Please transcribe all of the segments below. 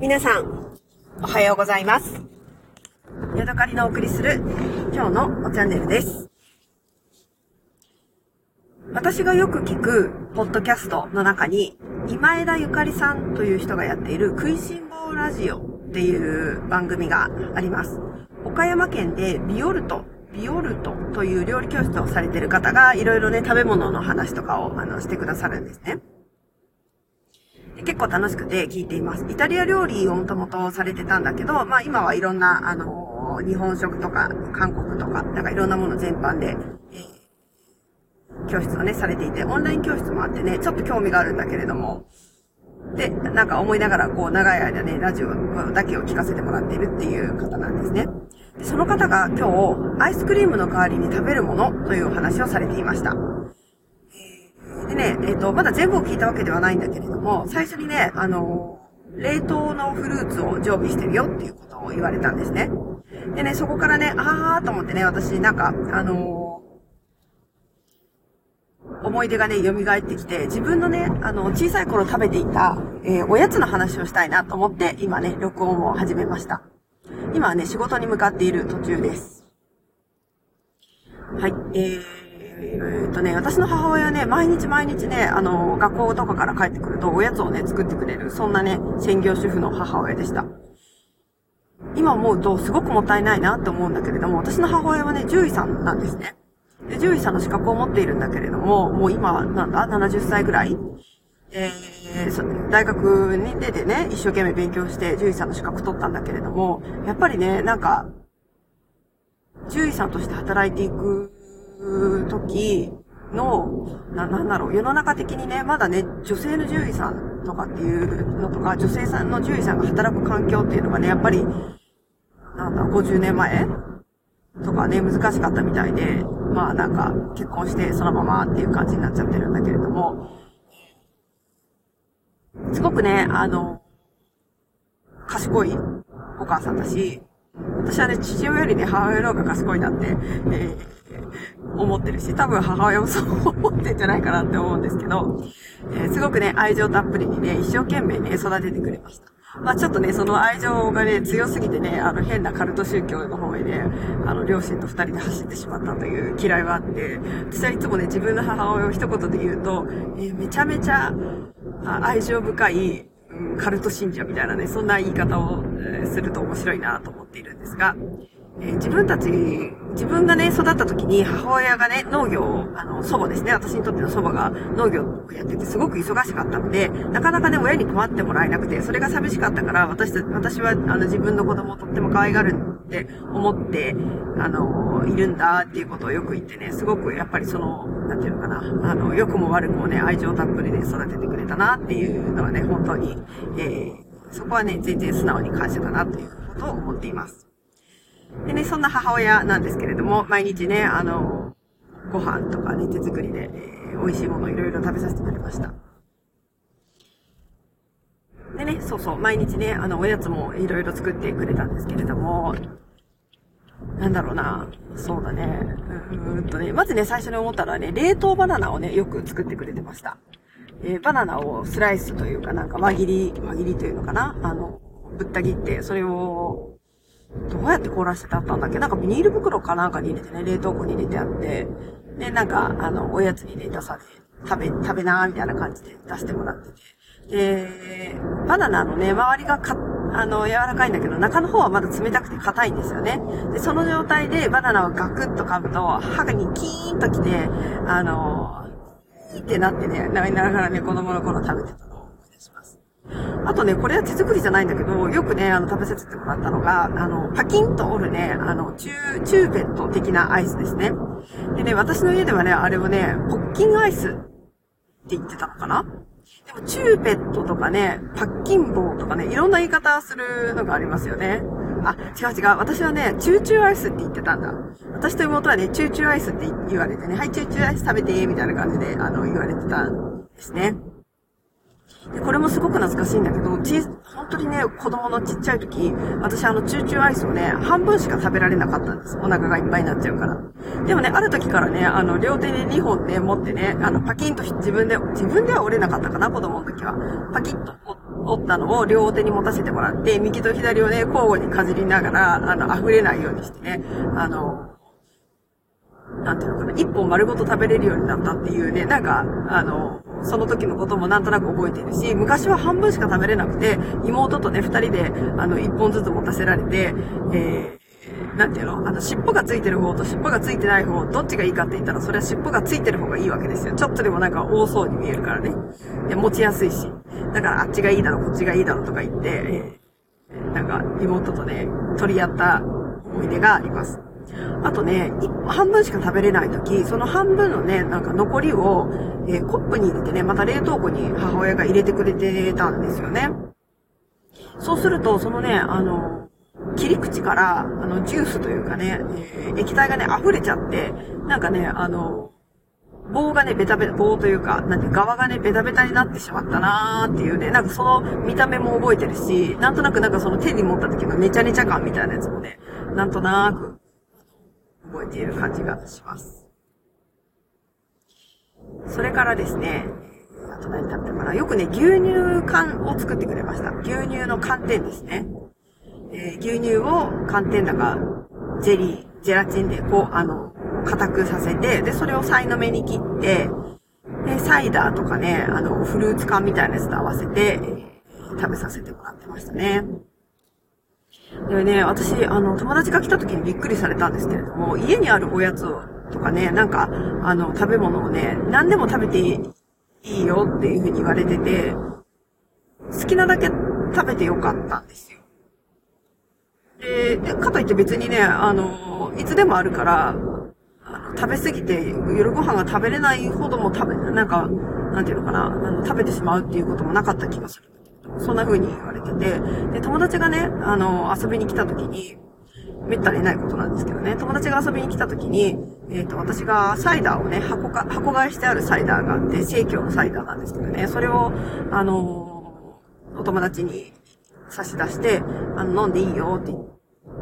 皆さん、おはようございます。ヤドカリのお送りする今日のおチャンネルです。私がよく聞くポッドキャストの中に、今枝ゆかりさんという人がやっている食いしん坊ラジオっていう番組があります。岡山県でビオルト、ビオルトという料理教室をされている方がいろいろね、食べ物の話とかをあのしてくださるんですね。結構楽しくて聞いています。イタリア料理をもともとされてたんだけど、まあ今はいろんな、あの日本食とか韓国とか、なんかいろんなもの全般で、え教室をね、されていて、オンライン教室もあってね、ちょっと興味があるんだけれども、で、なんか思いながら、こう、長い間ね、ラジオだけを聞かせてもらっているっていう方なんですね。でその方が今日、アイスクリームの代わりに食べるものというお話をされていました。でね、えっ、と、まだ全部を聞いたわけではないんだけれども、最初にね、あの、冷凍のフルーツを常備してるよっていうことを言われたんですね。でね、そこからね、あーと思ってね、私なんか、あの思い出がね、蘇ってきて、自分のね、あの、小さい頃食べていた、えーおやつの話をしたいなと思って、今ね、録音を始めました。今はね、仕事に向かっている途中です。はい、えー、えっとね、私の母親はね、毎日毎日ね、あの、学校とかから帰ってくると、おやつをね、作ってくれる、そんなね、専業主婦の母親でした。今思うと、すごくもったいないなって思うんだけれども、私の母親はね、獣医さんなんですね。で、獣医さんの資格を持っているんだけれども、もう今、なんだ、70歳ぐらいえー大学に出てね、一生懸命勉強して獣医さんの資格取ったんだけれども、やっぱりね、なんか、獣医さんとして働いていく時の、な、なんだろう、世の中的にね、まだね、女性の獣医さんとかっていうのとか、女性さんの獣医さんが働く環境っていうのがね、やっぱり、なんだ、50年前とかね、難しかったみたいで、まあなんか、結婚してそのままっていう感じになっちゃってるんだけれども、すごくね、あの、賢いお母さんだし、私はね、父親よりね、母親の方が賢いなって、えー思ってるし、多分母親もそう思ってんじゃないかなって思うんですけど、えーすごくね、愛情たっぷりにね、一生懸命ね、育ててくれました。まあちょっとね、その愛情がね、強すぎてね、あの変なカルト宗教の方へね、あの両親と二人で走ってしまったという嫌いはあって、私はいつもね、自分の母親を一言で言うと、えーめちゃめちゃ愛情深い、カルト信者みたいなね、そんな言い方を、すると面白いなと思っているんですが、えー自分たち、自分がね、育った時に母親がね、農業を、あの、祖母ですね、私にとっての祖母が農業をやっててすごく忙しかったので、なかなかね、親に困ってもらえなくて、それが寂しかったから、私た、私は、あの、自分の子供をとっても可愛がるって思って、あの、いるんだっていうことをよく言ってね、すごくやっぱりその、なんていうのかな、あの、良くも悪くもね、愛情たっぷりで育ててくれたなっていうのはね、本当に、えーそこはね、全然素直に感謝だなということを思っています。でね、そんな母親なんですけれども、毎日ね、あの、ご飯とかね、手作りで、えー美味しいものをいろいろ食べさせてくれました。でね、そうそう、毎日ね、あの、おやつもいろいろ作ってくれたんですけれども、なんだろうな、そうだね、うーんとね、まずね、最初に思ったのはね、冷凍バナナをね、よく作ってくれてました。えーバナナをスライスというかなんか輪切り、輪切りというのかなあの、ぶった切って、それを、どうやって凍らせてあったんだっけ？なんかビニール袋かなんかに入れてね、冷凍庫に入れてあって、で、なんか、あの、おやつにね、出され、食べ、食べなーみたいな感じで出してもらってて。で、バナナのね、周りがか、あの、柔らかいんだけど、中の方はまだ冷たくて硬いんですよね。で、その状態でバナナをガクッと噛むと、歯がにキーンときて、あの、キーってなってね、なりながらね、子供の頃食べてたのを思い出します。あとね、これは手作りじゃないんだけど、よくね、あの、食べさせてもらったのが、あの、パキンと折るね、あの、チュー、チューペット的なアイスですね。でね、私の家ではね、あれをね、ポッキンアイスって言ってたのかなでも、チューペットとかね、パッキン棒とかね、いろんな言い方するのがありますよね。あ、違う違う。私はね、チューチューアイスって言ってたんだ。私と妹はね、チューチューアイスって言われてね、はい、チューチューアイス食べて、みたいな感じで、あの、言われてたんですね。でこれもすごく懐かしいんだけど、ち、本当にね、子供のちっちゃい時、私あの、チューチューアイスをね、半分しか食べられなかったんです。お腹がいっぱいになっちゃうから。でもね、ある時からね、あの、両手で2本ね、持ってね、あの、パキンと自分で、自分では折れなかったかな、子供の時は。パキッと折ったのを両手に持たせてもらって、右と左をね、交互にかじりながら、あの、溢れないようにしてね、あの、なんていうのかな、一本丸ごと食べれるようになったっていうね、なんか、あの、その時のこともなんとなく覚えているし、昔は半分しか食べれなくて、妹とね、二人で、あの、一本ずつ持たせられて、えー、なんていうのあの、尻尾がついてる方と尻尾がついてない方、どっちがいいかって言ったら、それは尻尾がついてる方がいいわけですよ。ちょっとでもなんか多そうに見えるからね。で持ちやすいし。だからあっちがいいだろ、こっちがいいだろとか言って、えー、なんか妹とね、取り合った思い出があります。あとね、半分しか食べれない時、その半分のね、なんか残りを、えー、コップに入れてね、また冷凍庫に母親が入れてくれてたんですよね。そうすると、そのね、あの、切り口から、あの、ジュースというかね、え、液体がね、溢れちゃって、なんかね、あの、棒がね、ベタベタ、棒というか、なんて、側がね、ベタベタになってしまったなーっていうね、なんかその見た目も覚えてるし、なんとなくなんかその手に持った時のネチャネチャ感みたいなやつもね、なんとなーく覚えている感じがします。それからですね、あと何食べたかな。よくね、牛乳缶を作ってくれました。牛乳の寒天ですね。えー、牛乳を寒天だか、ジェリー、ジェラチンでこう、あの、硬くさせて、で、それをサイの目に切って、で、サイダーとかね、あの、フルーツ缶みたいなやつと合わせて、えー、食べさせてもらってましたね。でね、私、あの、友達が来た時にびっくりされたんですけれども、家にあるおやつとかね、なんか、あの、食べ物をね、何でも食べていいよっていうふうに言われてて、好きなだけ食べてよかったんですよ。で、でかといって別にね、あの、いつでもあるから、食べ過ぎて夜ご飯が食べれないほども食べ、なんか、なんていうのかな、あの食べてしまうっていうこともなかった気がする。そんな風に言われてて、で、友達がね、あの、遊びに来た時に、めったにないことなんですけどね、友達が遊びに来た時に、えっ、ー、と、私がサイダーをね、箱か、箱買いしてあるサイダーがあって、生協のサイダーなんですけどね、それを、あのお友達に差し出して、あの、飲んでいいよってって、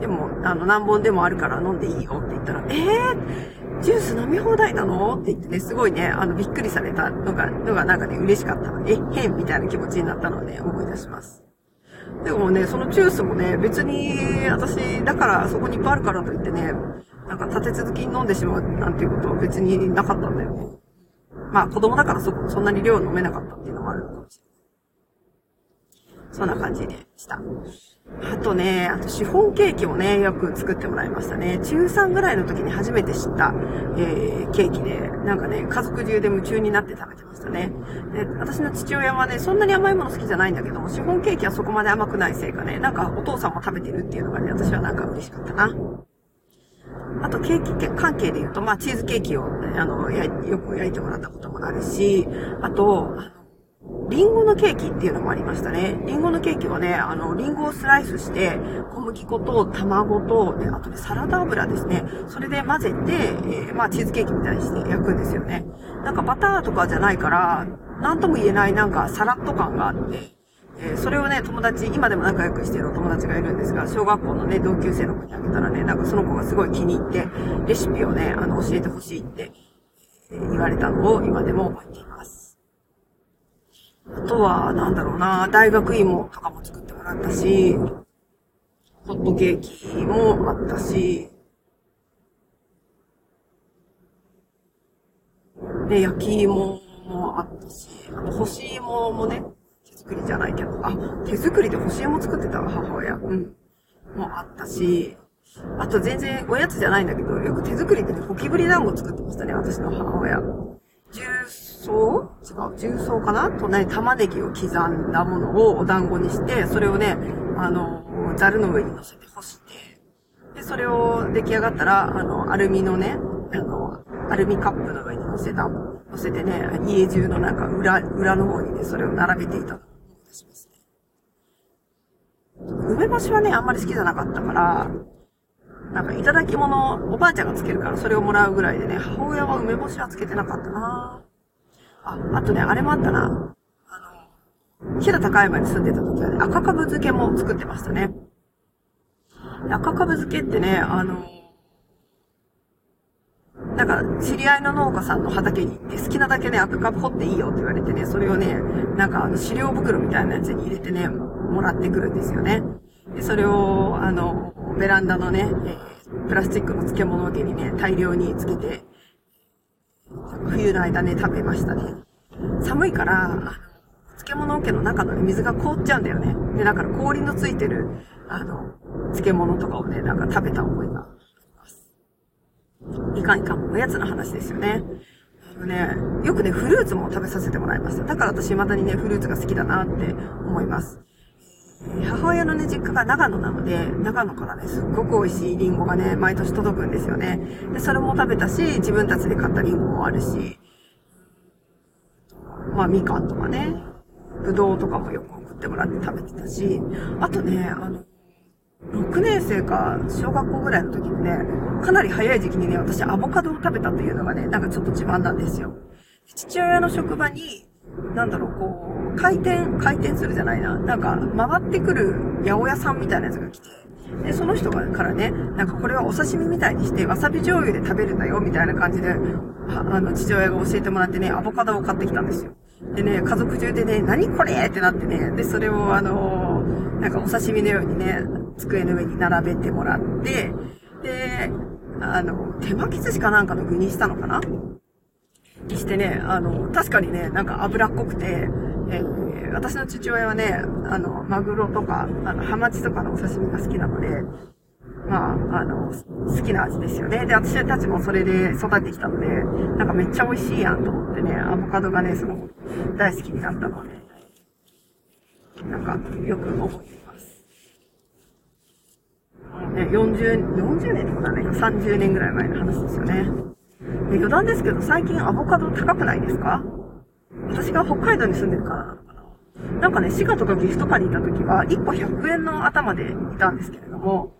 でも、あの、何本でもあるから飲んでいいよって言ったら、えー、ジュース飲み放題なの？って言ってね、すごいね、あの、びっくりされたのが、のがなんかね、嬉しかった。え、変みたいな気持ちになったのをね、思い出します。でもね、そのジュースもね、別に、私、だからそこにいっぱいあるからといってね、なんか立て続きに飲んでしまうなんていうことは別になかったんだよね。まあ子供だからそ、そんなに量飲めなかったっていうのもあるのかもしれない。そんな感じでした。あとね、あとシフォンケーキをね、よく作ってもらいましたね。中3ぐらいの時に初めて知った、えー、ケーキで、なんかね、家族中で夢中になって食べてましたね。で、私の父親はね、そんなに甘いもの好きじゃないんだけども、シフォンケーキはそこまで甘くないせいかね、なんかお父さんも食べてるっていうのがね、私はなんか嬉しかったな。あと、ケーキ関係で言うと、まあ、チーズケーキを、あの、や、よく焼いてもらったこともあるし、あと、あのリンゴのケーキっていうのもありましたね。リンゴのケーキはね、あの、リンゴをスライスして、小麦粉と卵と、で、あとね、サラダ油ですね。それで混ぜて、えー、まあ、チーズケーキみたいにして焼くんですよね。なんかバターとかじゃないから、なんとも言えないなんかサラッと感があって、えー、それをね、友達、今でも仲良くしてるお友達がいるんですが、小学校のね、同級生の子にあげたらね、なんかその子がすごい気に入って、レシピをね、あの、教えてほしいって、えー、言われたのを今でも覚えています。あとは、なんだろうな、大学芋とかも作ってもらったし、ホットケーキもあったし、で、焼き芋もあったし、あの、干し芋もね、手作りじゃないけど、あ、手作りで干し芋作ってたわ、母親。うん。もあったし、あと全然おやつじゃないんだけど、よく手作りでね、ゴキブリ団子作ってましたね、私の母親。重曹？違う、重曹かな？とね、玉ねぎを刻んだものをお団子にして、それをね、あの、ザルの上に乗せて干して、で、それを出来上がったら、あの、アルミのね、あの、アルミカップの上に乗せた、乗せてね、家中のなんか裏、裏の方にね、それを並べていたのを思い出しますね。梅干しはね、あんまり好きじゃなかったから、なんか、いただき物、おばあちゃんがつけるからそれをもらうぐらいでね、母親は梅干しはつけてなかったなあ、あとね、あれもあったな。あの、平高山に住んでた時はね、赤かぶ漬けも作ってましたね。赤かぶ漬けってね、あの、なんか、知り合いの農家さんの畑に行って、好きなだけね、赤カブ掘っていいよって言われてね、それをね、なんか、あの、飼料袋みたいなやつに入れてね、もらってくるんですよね。で、それを、あの、ベランダのね、えー、プラスチックの漬物桶にね、大量につけて、冬の間ね、食べましたね。寒いから、漬物桶の中の、ね、水が凍っちゃうんだよね。で、だから氷のついてる、あの、漬物とかをね、なんか食べた覚えがあります。いかんいかん、おやつの話ですよね。あのね、よくね、フルーツも食べさせてもらいました。だから私未だにね、フルーツが好きだなって思います。母親のね、実家が長野なので、長野からね、すっごく美味しいリンゴがね、毎年届くんですよね。で、それも食べたし、自分たちで買ったリンゴもあるし、まあ、みかんとかね、ぶどうとかもよく送ってもらって食べてたし、あとね、あの、6年生か小学校ぐらいの時にね、かなり早い時期にね、私アボカドを食べたっていうのがね、なんかちょっと自慢なんですよ。父親の職場に、なんだろう、こう、回転、回転するじゃないな。なんか、回ってくる八百屋さんみたいなやつが来て、で、その人がからね、なんかこれはお刺身みたいにして、わさび醤油で食べるんだよ、みたいな感じで、あの、父親が教えてもらってね、アボカドを買ってきたんですよ。でね、家族中でね、何これ？ってなってね、で、それをあのなんかお刺身のようにね、机の上に並べてもらって、で、あの、手巻き寿司かなんかの具にしたのかな？にしてね、あの、確かにね、なんか脂っこくて、ー、私の父親はね、あの、マグロとか、あの、ハマチとかのお刺身が好きなので、まあ、あの、好きな味ですよね。で、私たちもそれで育ってきたので、なんかめっちゃ美味しいやんと思ってね、アボカドがね、すごく大好きになったので、なんか、よく覚えています。ね、40、40年とかだね、30年ぐらい前の話ですよね。で余談ですけど、最近アボカド高くないですか？私が北海道に住んでるからな。んかね、滋賀とか岐阜とかにいた時は、1個100円の頭でいたんですけれども、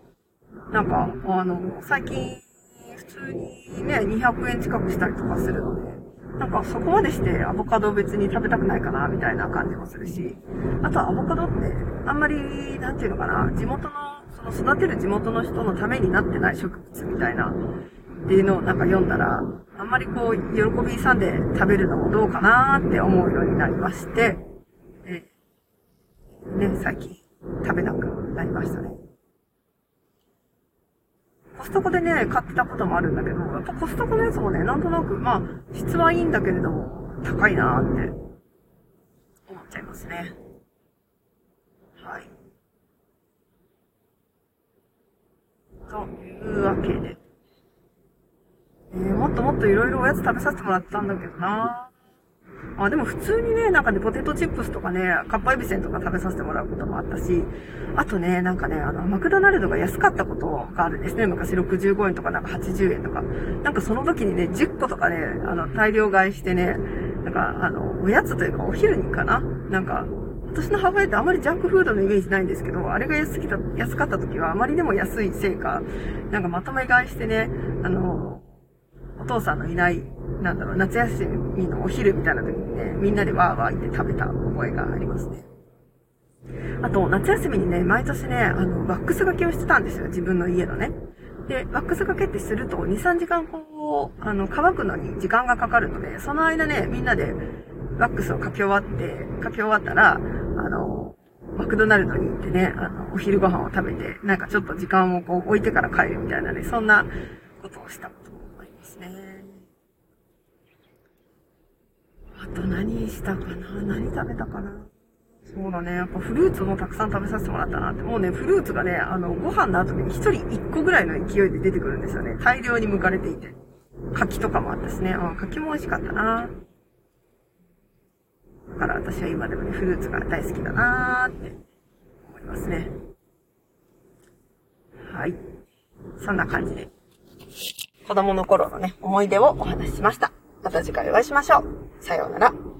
なんか、あの、最近、普通にね、200円近くしたりとかするので、なんかそこまでしてアボカド別に食べたくないかな、みたいな感じもするし、あとアボカドって、あんまり、なんていうのかな、地元の、その育てる地元の人のためになってない植物みたいな、っていうのをなんか読んだら、あんまりこう、喜びさんで食べるのもどうかなって思うようになりまして、ね、最近食べなくなりましたね。コストコでね、買ってたこともあるんだけど、やっぱコストコのやつもね、なんとなく、まあ、質はいいんだけれども、高いなーって、思っちゃいますね。はい。というわけで。えー、もっともっといろいろおやつ食べさせてもらったんだけどなあ、でも普通にね、なんかね、ポテトチップスとかね、カッパエビせんとか食べさせてもらうこともあったし、あとね、なんかね、あの、マクドナルドが安かったことがあるんですね。昔65円とかなんか80円とか。なんかその時にね、10個とかね、あの、大量買いしてね、なんか、あの、おやつというかお昼にかななんか、私の母親ってあまりジャンクフードのイメージないんですけど、あれが安きた、安かった時はあまりでも安いせいか、なんかまとめ買いしてね、あの、お父さんのいないなんだろう、夏休みのお昼みたいな時にね、みんなでワーワー言って食べた覚えがありますね。あと、夏休みにね、毎年ね、あの、ワックス掛けをしてたんですよ、自分の家のね。で、ワックス掛けってすると、2、3時間こう、あの、乾くのに時間がかかるので、その間ね、みんなでワックスをかけ終わって、かけ終わったら、あの、マクドナルドに行ってね、あの、お昼ご飯を食べて、なんかちょっと時間をこう置いてから帰るみたいなね、そんなことをしたね。あと何したかな？何食べたかな？そうだね。やっぱフルーツもたくさん食べさせてもらったなって。もうね、フルーツがね、あの、ご飯の後に一人一個ぐらいの勢いで出てくるんですよね。大量に剥かれていて。柿とかもあったしね。うん、柿も美味しかったなだから私は今でもね、フルーツが大好きだなーって思いますね。はい。そんな感じで。子供の頃のね、思い出をお話ししました。また次回お会いしましょう。さようなら。